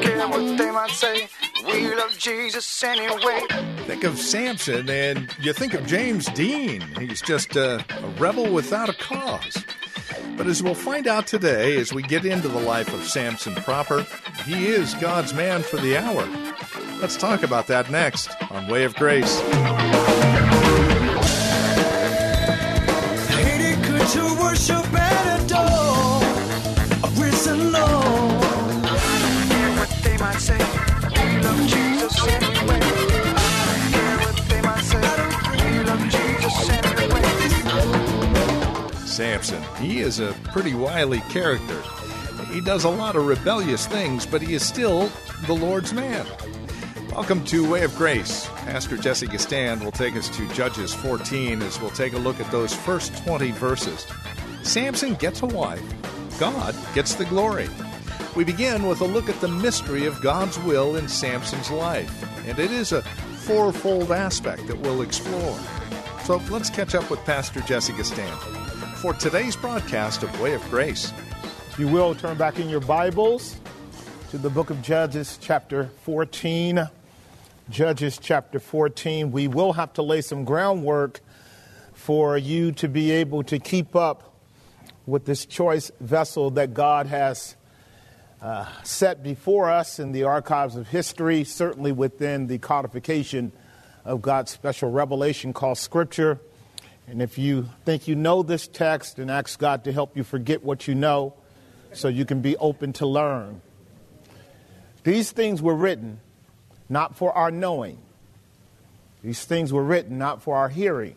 care what they might say. We love Jesus anyway. Think of Samson and you think of James Dean. He's just a, a rebel without a cause. But as we'll find out today, as we get into the life of Samson proper, he is God's man for the hour. Let's talk about that next on Way of Grace. Samson, he is a pretty wily character. He does a lot of rebellious things, but he is still the Lord's man. Welcome to Way of Grace. Pastor Jesse Gistand will take us to Judges 14 as we'll take a look at those first 20 verses. Samson gets a wife, God gets the glory. We begin with a look at the mystery of God's will in Samson's life, and it is a fourfold aspect that we'll explore. So let's catch up with Pastor Jesse Gistand for today's broadcast of Way of Grace. You will, turn back in your Bibles to the book of Judges, chapter 14. Judges, chapter 14. We will have to lay some groundwork for you to be able to keep up with this choice vessel that God has uh, set before us in the archives of history, certainly within the codification of God's special revelation called Scripture. And if you think you know this text, and ask God to help you forget what you know so you can be open to learn. These things were written not for our knowing. These things were written not for our hearing.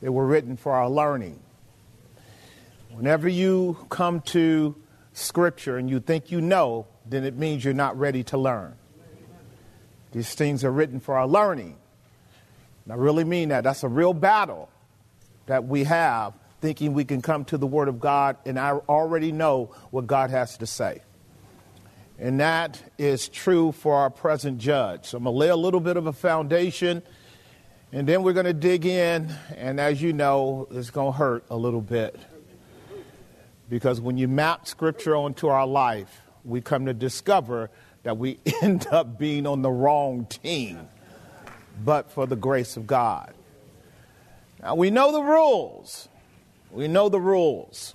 They were written for our learning. Whenever you come to Scripture and you think you know, then it means you're not ready to learn. These things are written for our learning. And I really mean that. That's a real battle that we have thinking we can come to the Word of God and I already know what God has to say. And that is true for our present judge. So I'm going to lay a little bit of a foundation and then we're going to dig in. And as you know, it's going to hurt a little bit. Because when you map Scripture onto our life, we come to discover that we end up being on the wrong team, but for the grace of God. Now, we know the rules. We know the rules.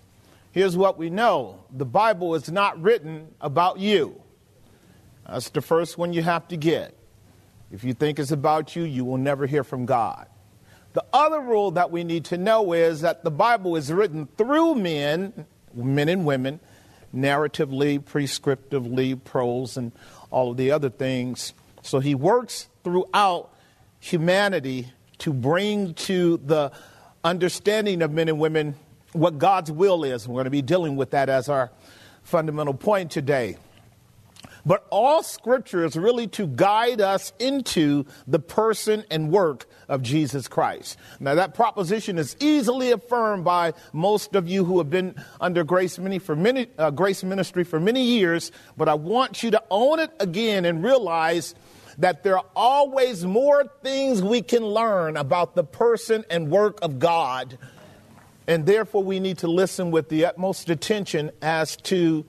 Here's what we know the Bible is not written about you. That's the first one you have to get. If you think it's about you, you will never hear from God. The other rule that we need to know is that the Bible is written through men, men and women, narratively, prescriptively, prose, and all of the other things. So he works throughout humanity to bring to the understanding of men and women what God's will is. We're going to be dealing with that as our fundamental point today. But all scripture is really to guide us into the person and work of Jesus Christ. Now, that proposition is easily affirmed by most of you who have been under grace, for many, uh, grace ministry for many years, but I want you to own it again and realize that there are always more things we can learn about the person and work of God. And therefore, we need to listen with the utmost attention as to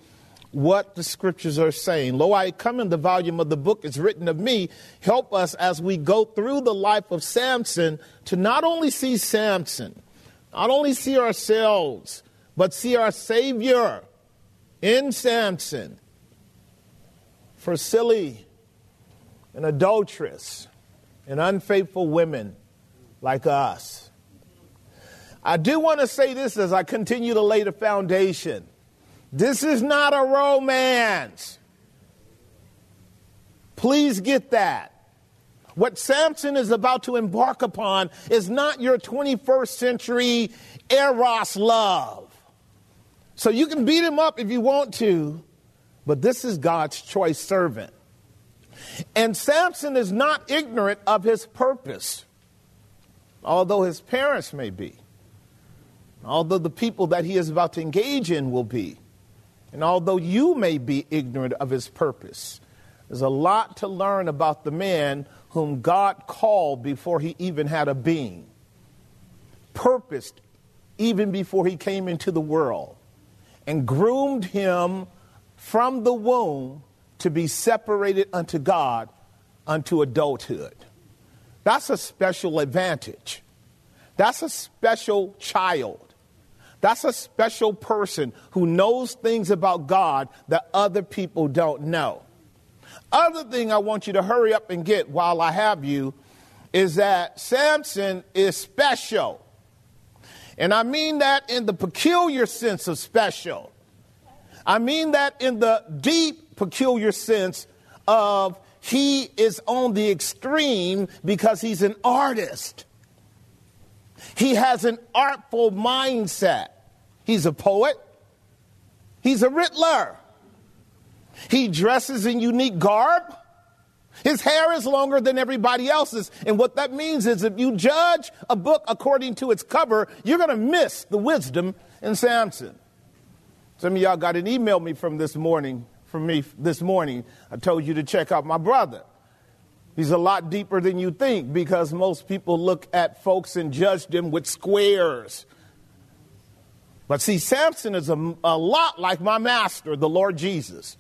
what the scriptures are saying. Lo, I come in the volume of the book is written of me. Help us as we go through the life of Samson to not only see Samson, not only see ourselves, but see our Savior in Samson. For silly and adulteress and unfaithful women like us. I do want to say this as I continue to lay the foundation. This is not a romance. Please get that. What Samson is about to embark upon is not your 21st century Eros love. So you can beat him up if you want to, but this is God's choice servant. And Samson is not ignorant of his purpose, although his parents may be, although the people that he is about to engage in will be. And although you may be ignorant of his purpose, there's a lot to learn about the man whom God called before he even had a being, purposed even before he came into the world, and groomed him from the womb to be separated unto God unto adulthood. That's a special advantage. That's a special child. That's a special person who knows things about God that other people don't know. Other thing I want you to hurry up and get while I have you is that Samson is special. And I mean that in the peculiar sense of special. I mean that in the deep, peculiar sense of he is on the extreme because he's an artist. He has an artful mindset. He's a poet. He's a riddler. He dresses in unique garb. His hair is longer than everybody else's. And what that means is if you judge a book according to its cover, you're going to miss the wisdom in Samson. Some of y'all got an email me from this morning, from me this morning. I told you to check out my brother. He's a lot deeper than you think because most people look at folks and judge them with squares. But see, Samson is a, a lot like my master, the Lord Jesus.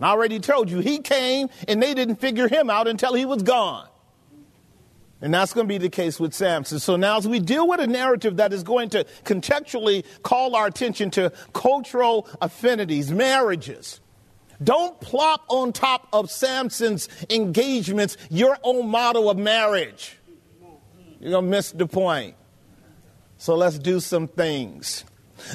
I already told you, he came and they didn't figure him out until he was gone. And that's going to be the case with Samson. So now, as we deal with a narrative that is going to contextually call our attention to cultural affinities, marriages, don't plop on top of Samson's engagements your own model of marriage. You're going to miss the point. So let's do some things.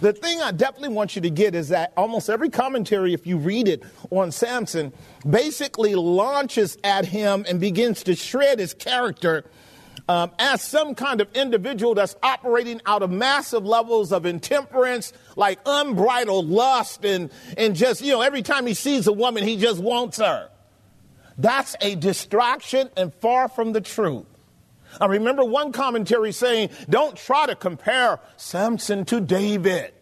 The thing I definitely want you to get is that almost every commentary, if you read it on Samson, basically launches at him and begins to shred his character um, as some kind of individual that's operating out of massive levels of intemperance, like unbridled lust, and, and just, you know, every time he sees a woman, he just wants her. That's a distraction and far from the truth. I remember one commentary saying, don't try to compare Samson to David.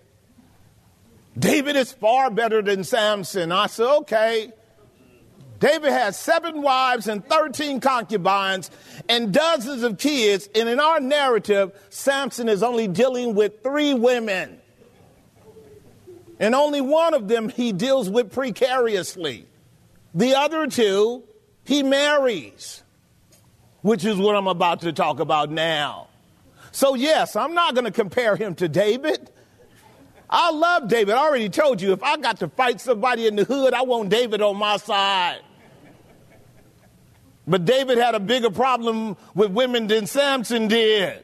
David is far better than Samson. I said, okay. David had seven wives and 13 concubines and dozens of kids. And in our narrative, Samson is only dealing with three women. And only one of them he deals with precariously. The other two, he marries which is what I'm about to talk about now. So, yes, I'm not going to compare him to David. I love David. I already told you if I got to fight somebody in the hood, I want David on my side. But David had a bigger problem with women than Samson did.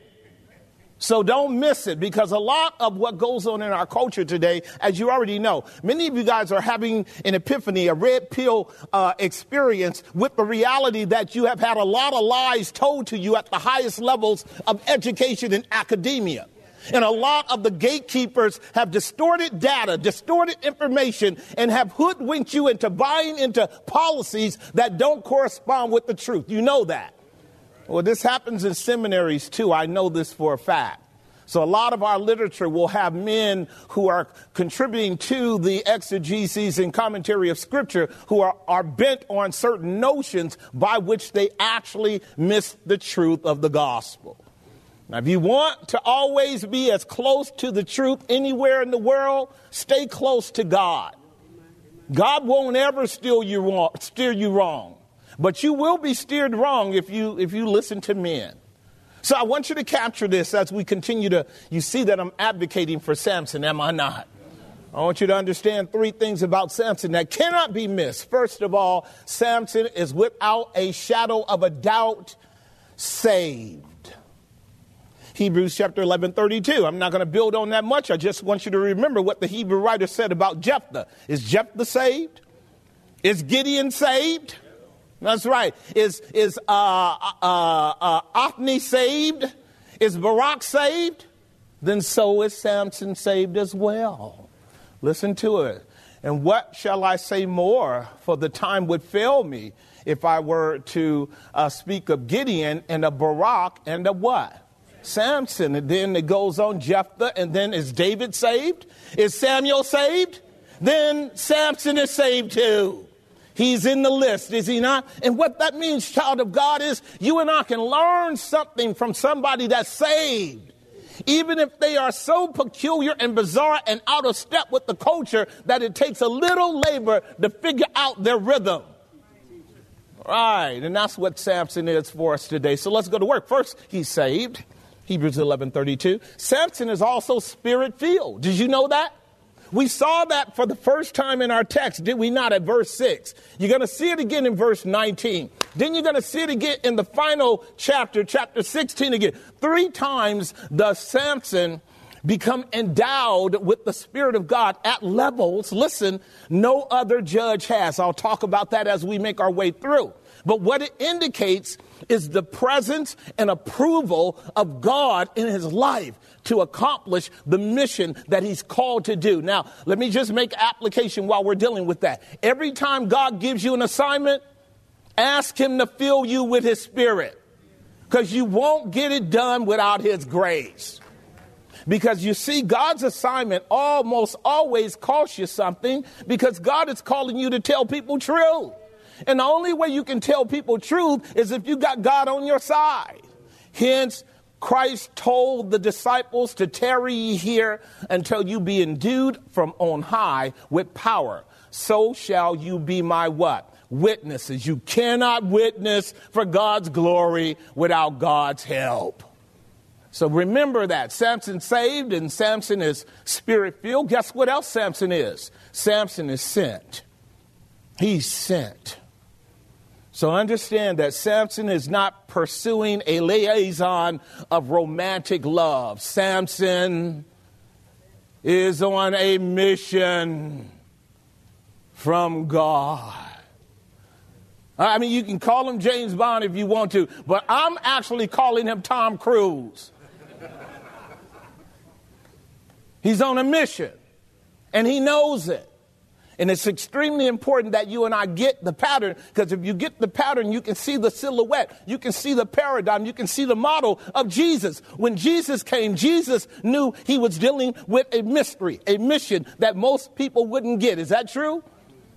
So don't miss it because a lot of what goes on in our culture today, as you already know, many of you guys are having an epiphany, a red pill uh, experience with the reality that you have had a lot of lies told to you at the highest levels of education and academia. And a lot of the gatekeepers have distorted data, distorted information, and have hoodwinked you into buying into policies that don't correspond with the truth. You know that. Well, this happens in seminaries too. I know this for a fact. So, a lot of our literature will have men who are contributing to the exegesis and commentary of Scripture who are, are bent on certain notions by which they actually miss the truth of the gospel. Now, if you want to always be as close to the truth anywhere in the world, stay close to God. God won't ever steer you wrong. Steer you wrong. But you will be steered wrong if you, if you listen to men. So I want you to capture this as we continue to, you see that I'm advocating for Samson, am I not? I want you to understand three things about Samson that cannot be missed. First of all, Samson is without a shadow of a doubt saved. Hebrews chapter 11, 32. I'm not going to build on that much. I just want you to remember what the Hebrew writer said about Jephthah. Is Jephthah saved? Is Gideon saved? That's right. Is, is uh, uh, uh, Othni saved? Is Barak saved? Then so is Samson saved as well. Listen to it. And what shall I say more? For the time would fail me if I were to uh, speak of Gideon and of Barak and of what? Samson. And then it goes on Jephthah. And then is David saved? Is Samuel saved? Then Samson is saved too. He's in the list, is he not? And what that means, child of God, is you and I can learn something from somebody that's saved. even if they are so peculiar and bizarre and out of step with the culture that it takes a little labor to figure out their rhythm. Right, and that's what Samson is for us today. So let's go to work. First, he's saved. Hebrews 11:32. Samson is also spirit filled. Did you know that? We saw that for the first time in our text, did we not, at verse 6? You're going to see it again in verse 19. Then you're going to see it again in the final chapter, chapter 16 again. Three times does Samson become endowed with the Spirit of God at levels, listen, no other judge has. I'll talk about that as we make our way through. But what it indicates is the presence and approval of God in his life to accomplish the mission that he's called to do. Now, let me just make application while we're dealing with that. Every time God gives you an assignment, ask him to fill you with his spirit because you won't get it done without his grace. Because you see, God's assignment almost always costs you something because God is calling you to tell people truth. And the only way you can tell people truth is if you got God on your side. Hence, Christ told the disciples to tarry here until you be endued from on high with power. So shall you be my what? Witnesses. You cannot witness for God's glory without God's help. So remember that. Samson saved and Samson is spirit filled. Guess what else Samson is? Samson is sent. He's sent. So understand that Samson is not pursuing a liaison of romantic love. Samson is on a mission from God. I mean, you can call him James Bond if you want to, but I'm actually calling him Tom Cruise. He's on a mission, and he knows it. And it's extremely important that you and I get the pattern because if you get the pattern, you can see the silhouette, you can see the paradigm, you can see the model of Jesus. When Jesus came, Jesus knew he was dealing with a mystery, a mission that most people wouldn't get. Is that true?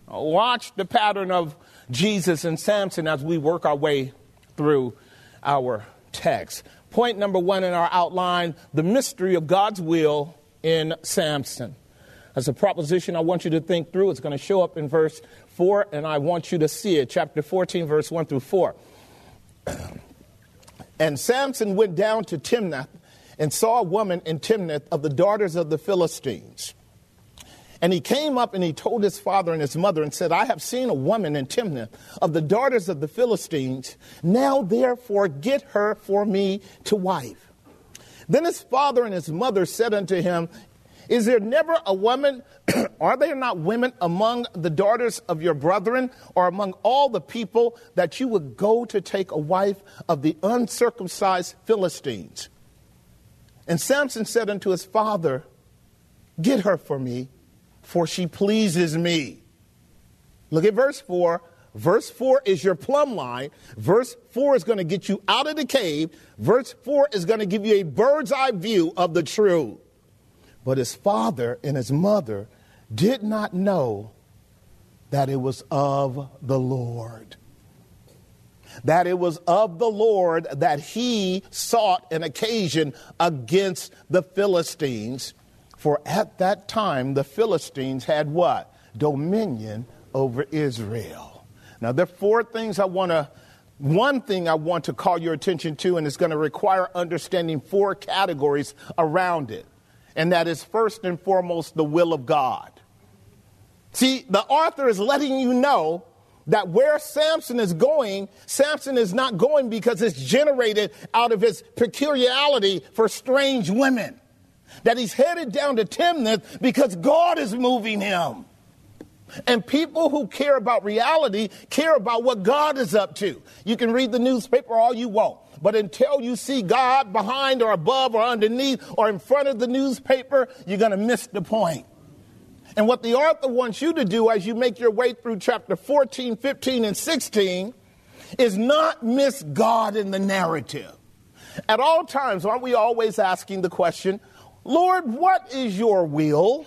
Watch the pattern of Jesus and Samson as we work our way through our text. Point number one in our outline the mystery of God's will in Samson. As a proposition I want you to think through. It's going to show up in verse 4, and I want you to see it. Chapter 14, verse 1 through 4. and Samson went down to Timnath and saw a woman in Timnath of the daughters of the Philistines. And he came up and he told his father and his mother and said, I have seen a woman in Timnath of the daughters of the Philistines. Now therefore get her for me to wife. Then his father and his mother said unto him, is there never a woman, are there not women among the daughters of your brethren or among all the people that you would go to take a wife of the uncircumcised Philistines? And Samson said unto his father, Get her for me, for she pleases me. Look at verse 4. Verse 4 is your plumb line. Verse 4 is going to get you out of the cave. Verse 4 is going to give you a bird's eye view of the truth. But his father and his mother did not know that it was of the Lord. That it was of the Lord that he sought an occasion against the Philistines. For at that time, the Philistines had what? Dominion over Israel. Now, there are four things I want to, one thing I want to call your attention to, and it's going to require understanding four categories around it and that is first and foremost the will of God. See, the author is letting you know that where Samson is going, Samson is not going because it's generated out of his peculiarity for strange women. That he's headed down to Timnath because God is moving him. And people who care about reality care about what God is up to. You can read the newspaper all you want. But until you see God behind or above or underneath or in front of the newspaper, you're going to miss the point. And what the author wants you to do as you make your way through chapter 14, 15, and 16 is not miss God in the narrative. At all times, aren't we always asking the question, Lord, what is your will?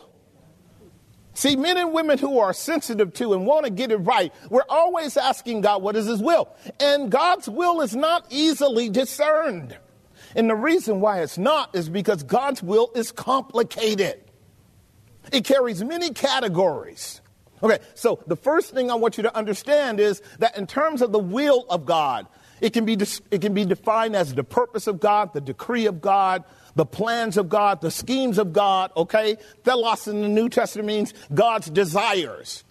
See, men and women who are sensitive to and want to get it right, we're always asking God, what is His will? And God's will is not easily discerned. And the reason why it's not is because God's will is complicated. It carries many categories. Okay, so the first thing I want you to understand is that in terms of the will of God, it can be, it can be defined as the purpose of God, the decree of God, the plans of God, the schemes of God, okay? Telos in the New Testament means God's desires.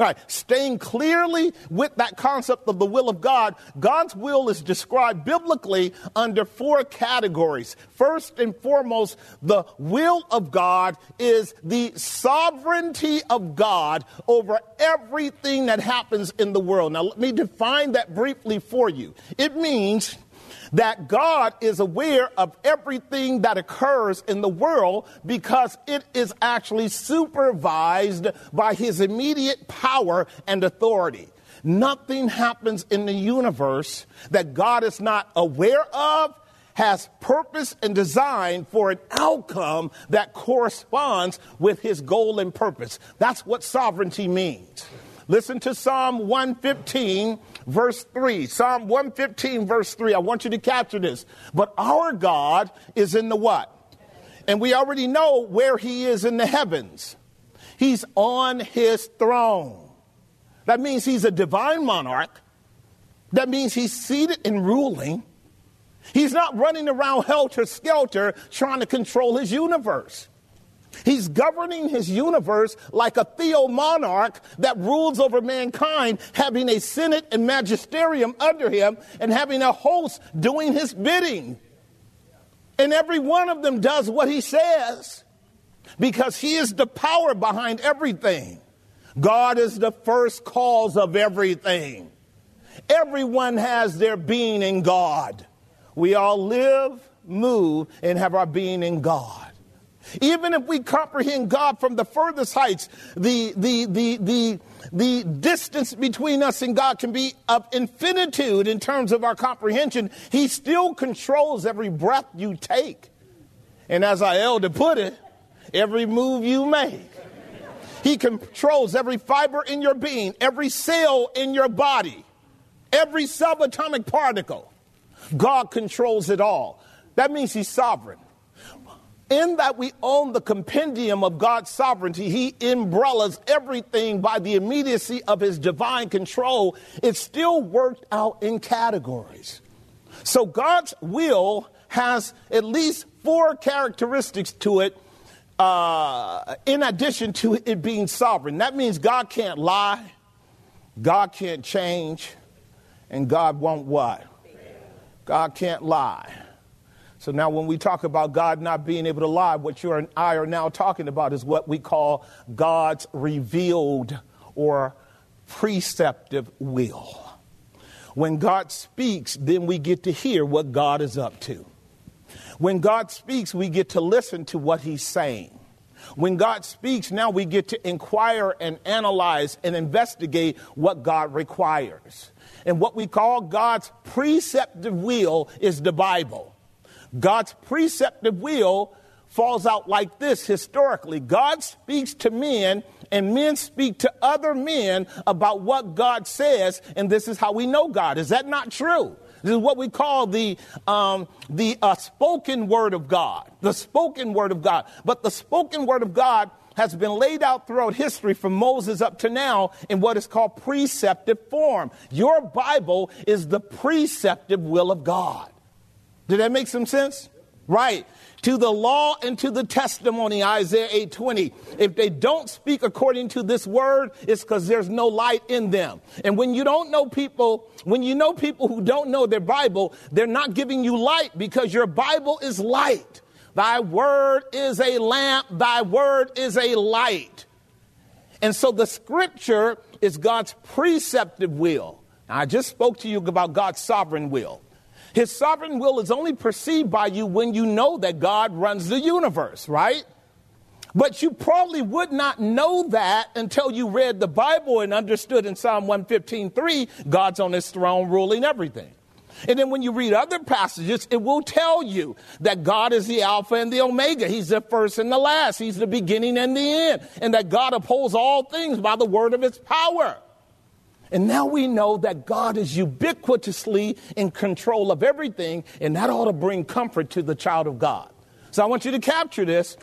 All right, staying clearly with that concept of the will of God, God's will is described biblically under four categories. First and foremost, the will of God is the sovereignty of God over everything that happens in the world. Now, let me define that briefly for you. It means that God is aware of everything that occurs in the world because it is actually supervised by his immediate power and authority. Nothing happens in the universe that God is not aware of, has purpose and design for an outcome that corresponds with his goal and purpose. That's what sovereignty means. Listen to Psalm 115, verse 3. Psalm 115, verse 3. I want you to capture this. But our God is in the what? And we already know where he is in the heavens. He's on his throne. That means he's a divine monarch. That means he's seated and ruling. He's not running around helter skelter trying to control his universe. He's governing his universe like a theo monarch that rules over mankind, having a senate and magisterium under him and having a host doing his bidding. And every one of them does what he says because he is the power behind everything. God is the first cause of everything. Everyone has their being in God. We all live, move, and have our being in God. Even if we comprehend God from the furthest heights, the, the, the, the, the distance between us and God can be of infinitude in terms of our comprehension. He still controls every breath you take. And as our elder put it, every move you make. He controls every fiber in your being, every cell in your body, every subatomic particle. God controls it all. That means He's sovereign in that we own the compendium of God's sovereignty, He umbrellas everything by the immediacy of His divine control. It's still worked out in categories. So God's will has at least four characteristics to it, uh, in addition to it being sovereign. That means God can't lie, God can't change, and God won't what? God can't lie. So now, when we talk about God not being able to lie, what you and I are now talking about is what we call God's revealed or preceptive will. When God speaks, then we get to hear what God is up to. When God speaks, we get to listen to what He's saying. When God speaks, now we get to inquire and analyze and investigate what God requires. And what we call God's preceptive will is the Bible. God's preceptive will falls out like this historically God speaks to men, and men speak to other men about what God says, and this is how we know God. Is that not true? This is what we call the, um, the uh, spoken word of God. The spoken word of God. But the spoken word of God has been laid out throughout history from Moses up to now in what is called preceptive form. Your Bible is the preceptive will of God. Did that make some sense? Right. To the law and to the testimony, Isaiah 8:20. If they don't speak according to this word, it's because there's no light in them. And when you don't know people, when you know people who don't know their Bible, they're not giving you light because your Bible is light. Thy word is a lamp, thy word is a light. And so the scripture is God's preceptive will. Now, I just spoke to you about God's sovereign will. His sovereign will is only perceived by you when you know that God runs the universe, right? But you probably would not know that until you read the Bible and understood in Psalm 115:3 God's on his throne ruling everything. And then when you read other passages, it will tell you that God is the Alpha and the Omega. He's the first and the last. He's the beginning and the end. And that God upholds all things by the word of his power. And now we know that God is ubiquitously in control of everything, and that ought to bring comfort to the child of God. So I want you to capture this.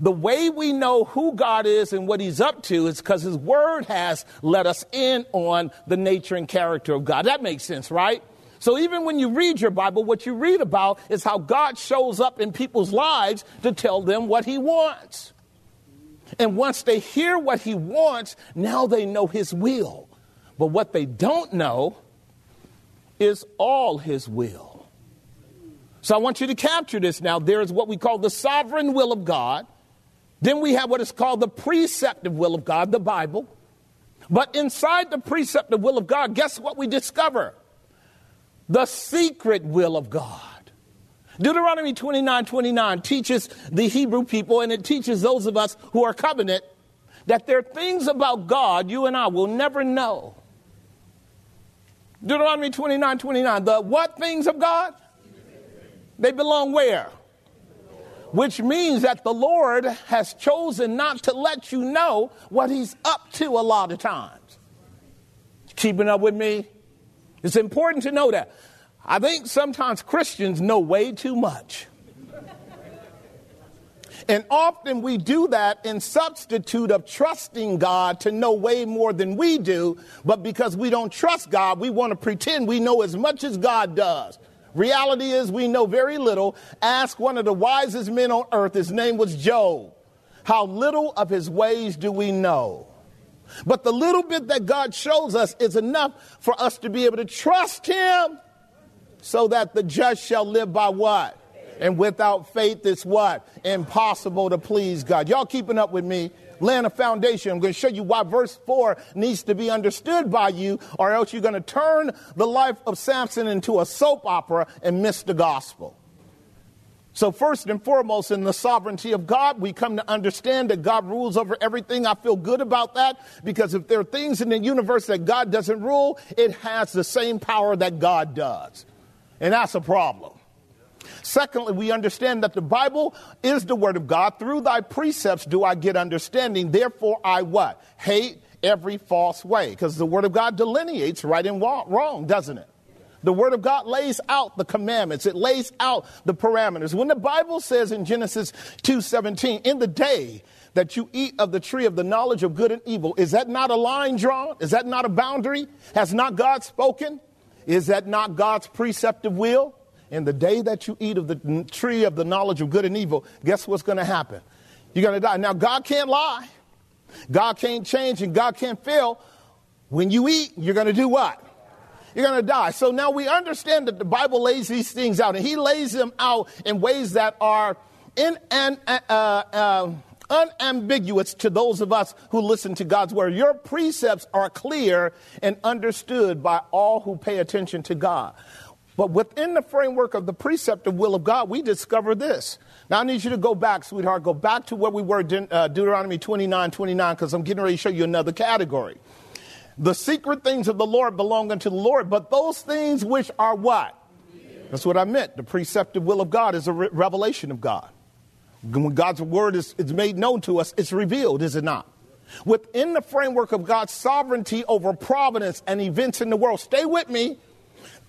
The way we know who God is and what He's up to is because His Word has let us in on the nature and character of God. That makes sense, right? So even when you read your Bible, what you read about is how God shows up in people's lives to tell them what He wants. And once they hear what He wants, now they know His will. But what they don't know is all His will. So I want you to capture this now. There is what we call the sovereign will of God. Then we have what is called the preceptive will of God, the Bible. But inside the preceptive will of God, guess what we discover? The secret will of God. Deuteronomy 29 29 teaches the Hebrew people, and it teaches those of us who are covenant, that there are things about God you and I will never know. Deuteronomy 29 29. The what things of God? They belong where? Which means that the Lord has chosen not to let you know what He's up to a lot of times. Keeping up with me? It's important to know that. I think sometimes Christians know way too much. And often we do that in substitute of trusting God to know way more than we do, but because we don't trust God, we want to pretend we know as much as God does. Reality is we know very little. Ask one of the wisest men on earth, his name was Job. How little of his ways do we know? But the little bit that God shows us is enough for us to be able to trust him so that the just shall live by what? And without faith, it's what? Impossible to please God. Y'all keeping up with me? Laying a foundation. I'm going to show you why verse 4 needs to be understood by you, or else you're going to turn the life of Samson into a soap opera and miss the gospel. So, first and foremost, in the sovereignty of God, we come to understand that God rules over everything. I feel good about that because if there are things in the universe that God doesn't rule, it has the same power that God does. And that's a problem. Secondly, we understand that the Bible is the Word of God. Through thy precepts do I get understanding. Therefore, I what? Hate every false way. Because the Word of God delineates right and wrong, doesn't it? The Word of God lays out the commandments. It lays out the parameters. When the Bible says in Genesis 2.17, in the day that you eat of the tree of the knowledge of good and evil, is that not a line drawn? Is that not a boundary? Has not God spoken? Is that not God's preceptive will? In the day that you eat of the tree of the knowledge of good and evil, guess what's going to happen? You're going to die. Now, God can't lie. God can't change and God can't fail. When you eat, you're going to do what? You're going to die. So now we understand that the Bible lays these things out, and He lays them out in ways that are in and uh, uh, unambiguous to those of us who listen to God's word. Your precepts are clear and understood by all who pay attention to God. But within the framework of the preceptive will of God, we discover this. Now, I need you to go back, sweetheart. Go back to where we were, uh, Deuteronomy 29 29, because I'm getting ready to show you another category. The secret things of the Lord belong unto the Lord, but those things which are what? That's what I meant. The preceptive will of God is a re- revelation of God. When God's word is, is made known to us, it's revealed, is it not? Within the framework of God's sovereignty over providence and events in the world, stay with me.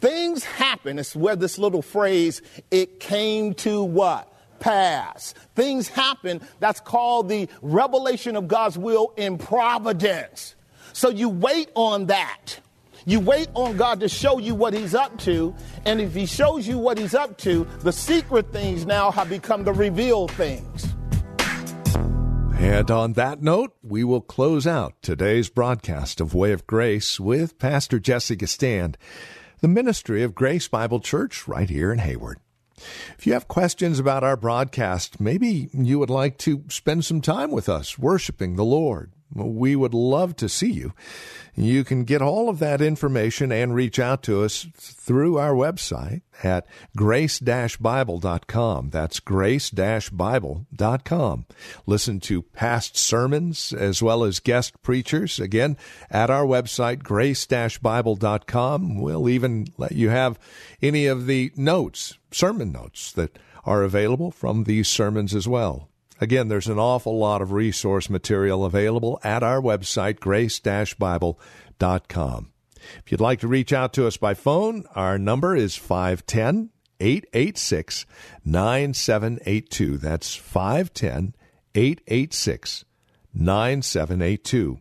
Things happen. It's where this little phrase, it came to what? Pass. Things happen. That's called the revelation of God's will in providence. So you wait on that. You wait on God to show you what He's up to. And if He shows you what He's up to, the secret things now have become the revealed things. And on that note, we will close out today's broadcast of Way of Grace with Pastor Jesse Gistand, the ministry of Grace Bible Church right here in Hayward. If you have questions about our broadcast, maybe you would like to spend some time with us worshiping the Lord, we would love to see you. You can get all of that information and reach out to us through our website at grace-bible.com. That's grace-bible.com. Listen to past sermons as well as guest preachers again at our website grace-bible.com. We'll even let you have any of the notes, sermon notes that are available from these sermons as well. Again, there's an awful lot of resource material available at our website, grace-bible.com. If you'd like to reach out to us by phone, our number is 510 886 9782. That's 510 886 9782.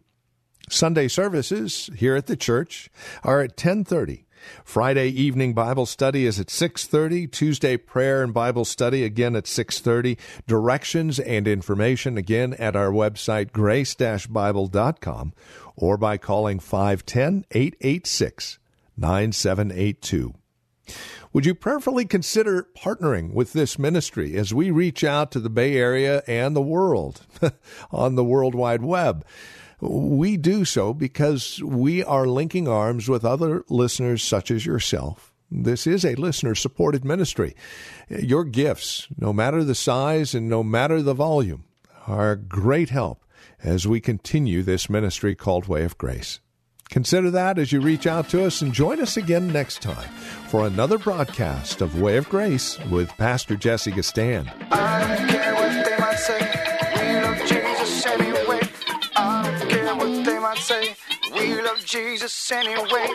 Sunday services here at the church are at 1030. Friday evening Bible study is at 6:30, Tuesday prayer and Bible study again at 6:30. Directions and information again at our website grace-bible.com or by calling 510-886-9782. Would you prayerfully consider partnering with this ministry as we reach out to the Bay Area and the world on the World Wide Web? We do so because we are linking arms with other listeners such as yourself. This is a listener supported ministry. Your gifts, no matter the size and no matter the volume, are great help as we continue this ministry called Way of Grace. Consider that as you reach out to us and join us again next time for another broadcast of Way of Grace with Pastor Jesse Gistand. Love Jesus anyway.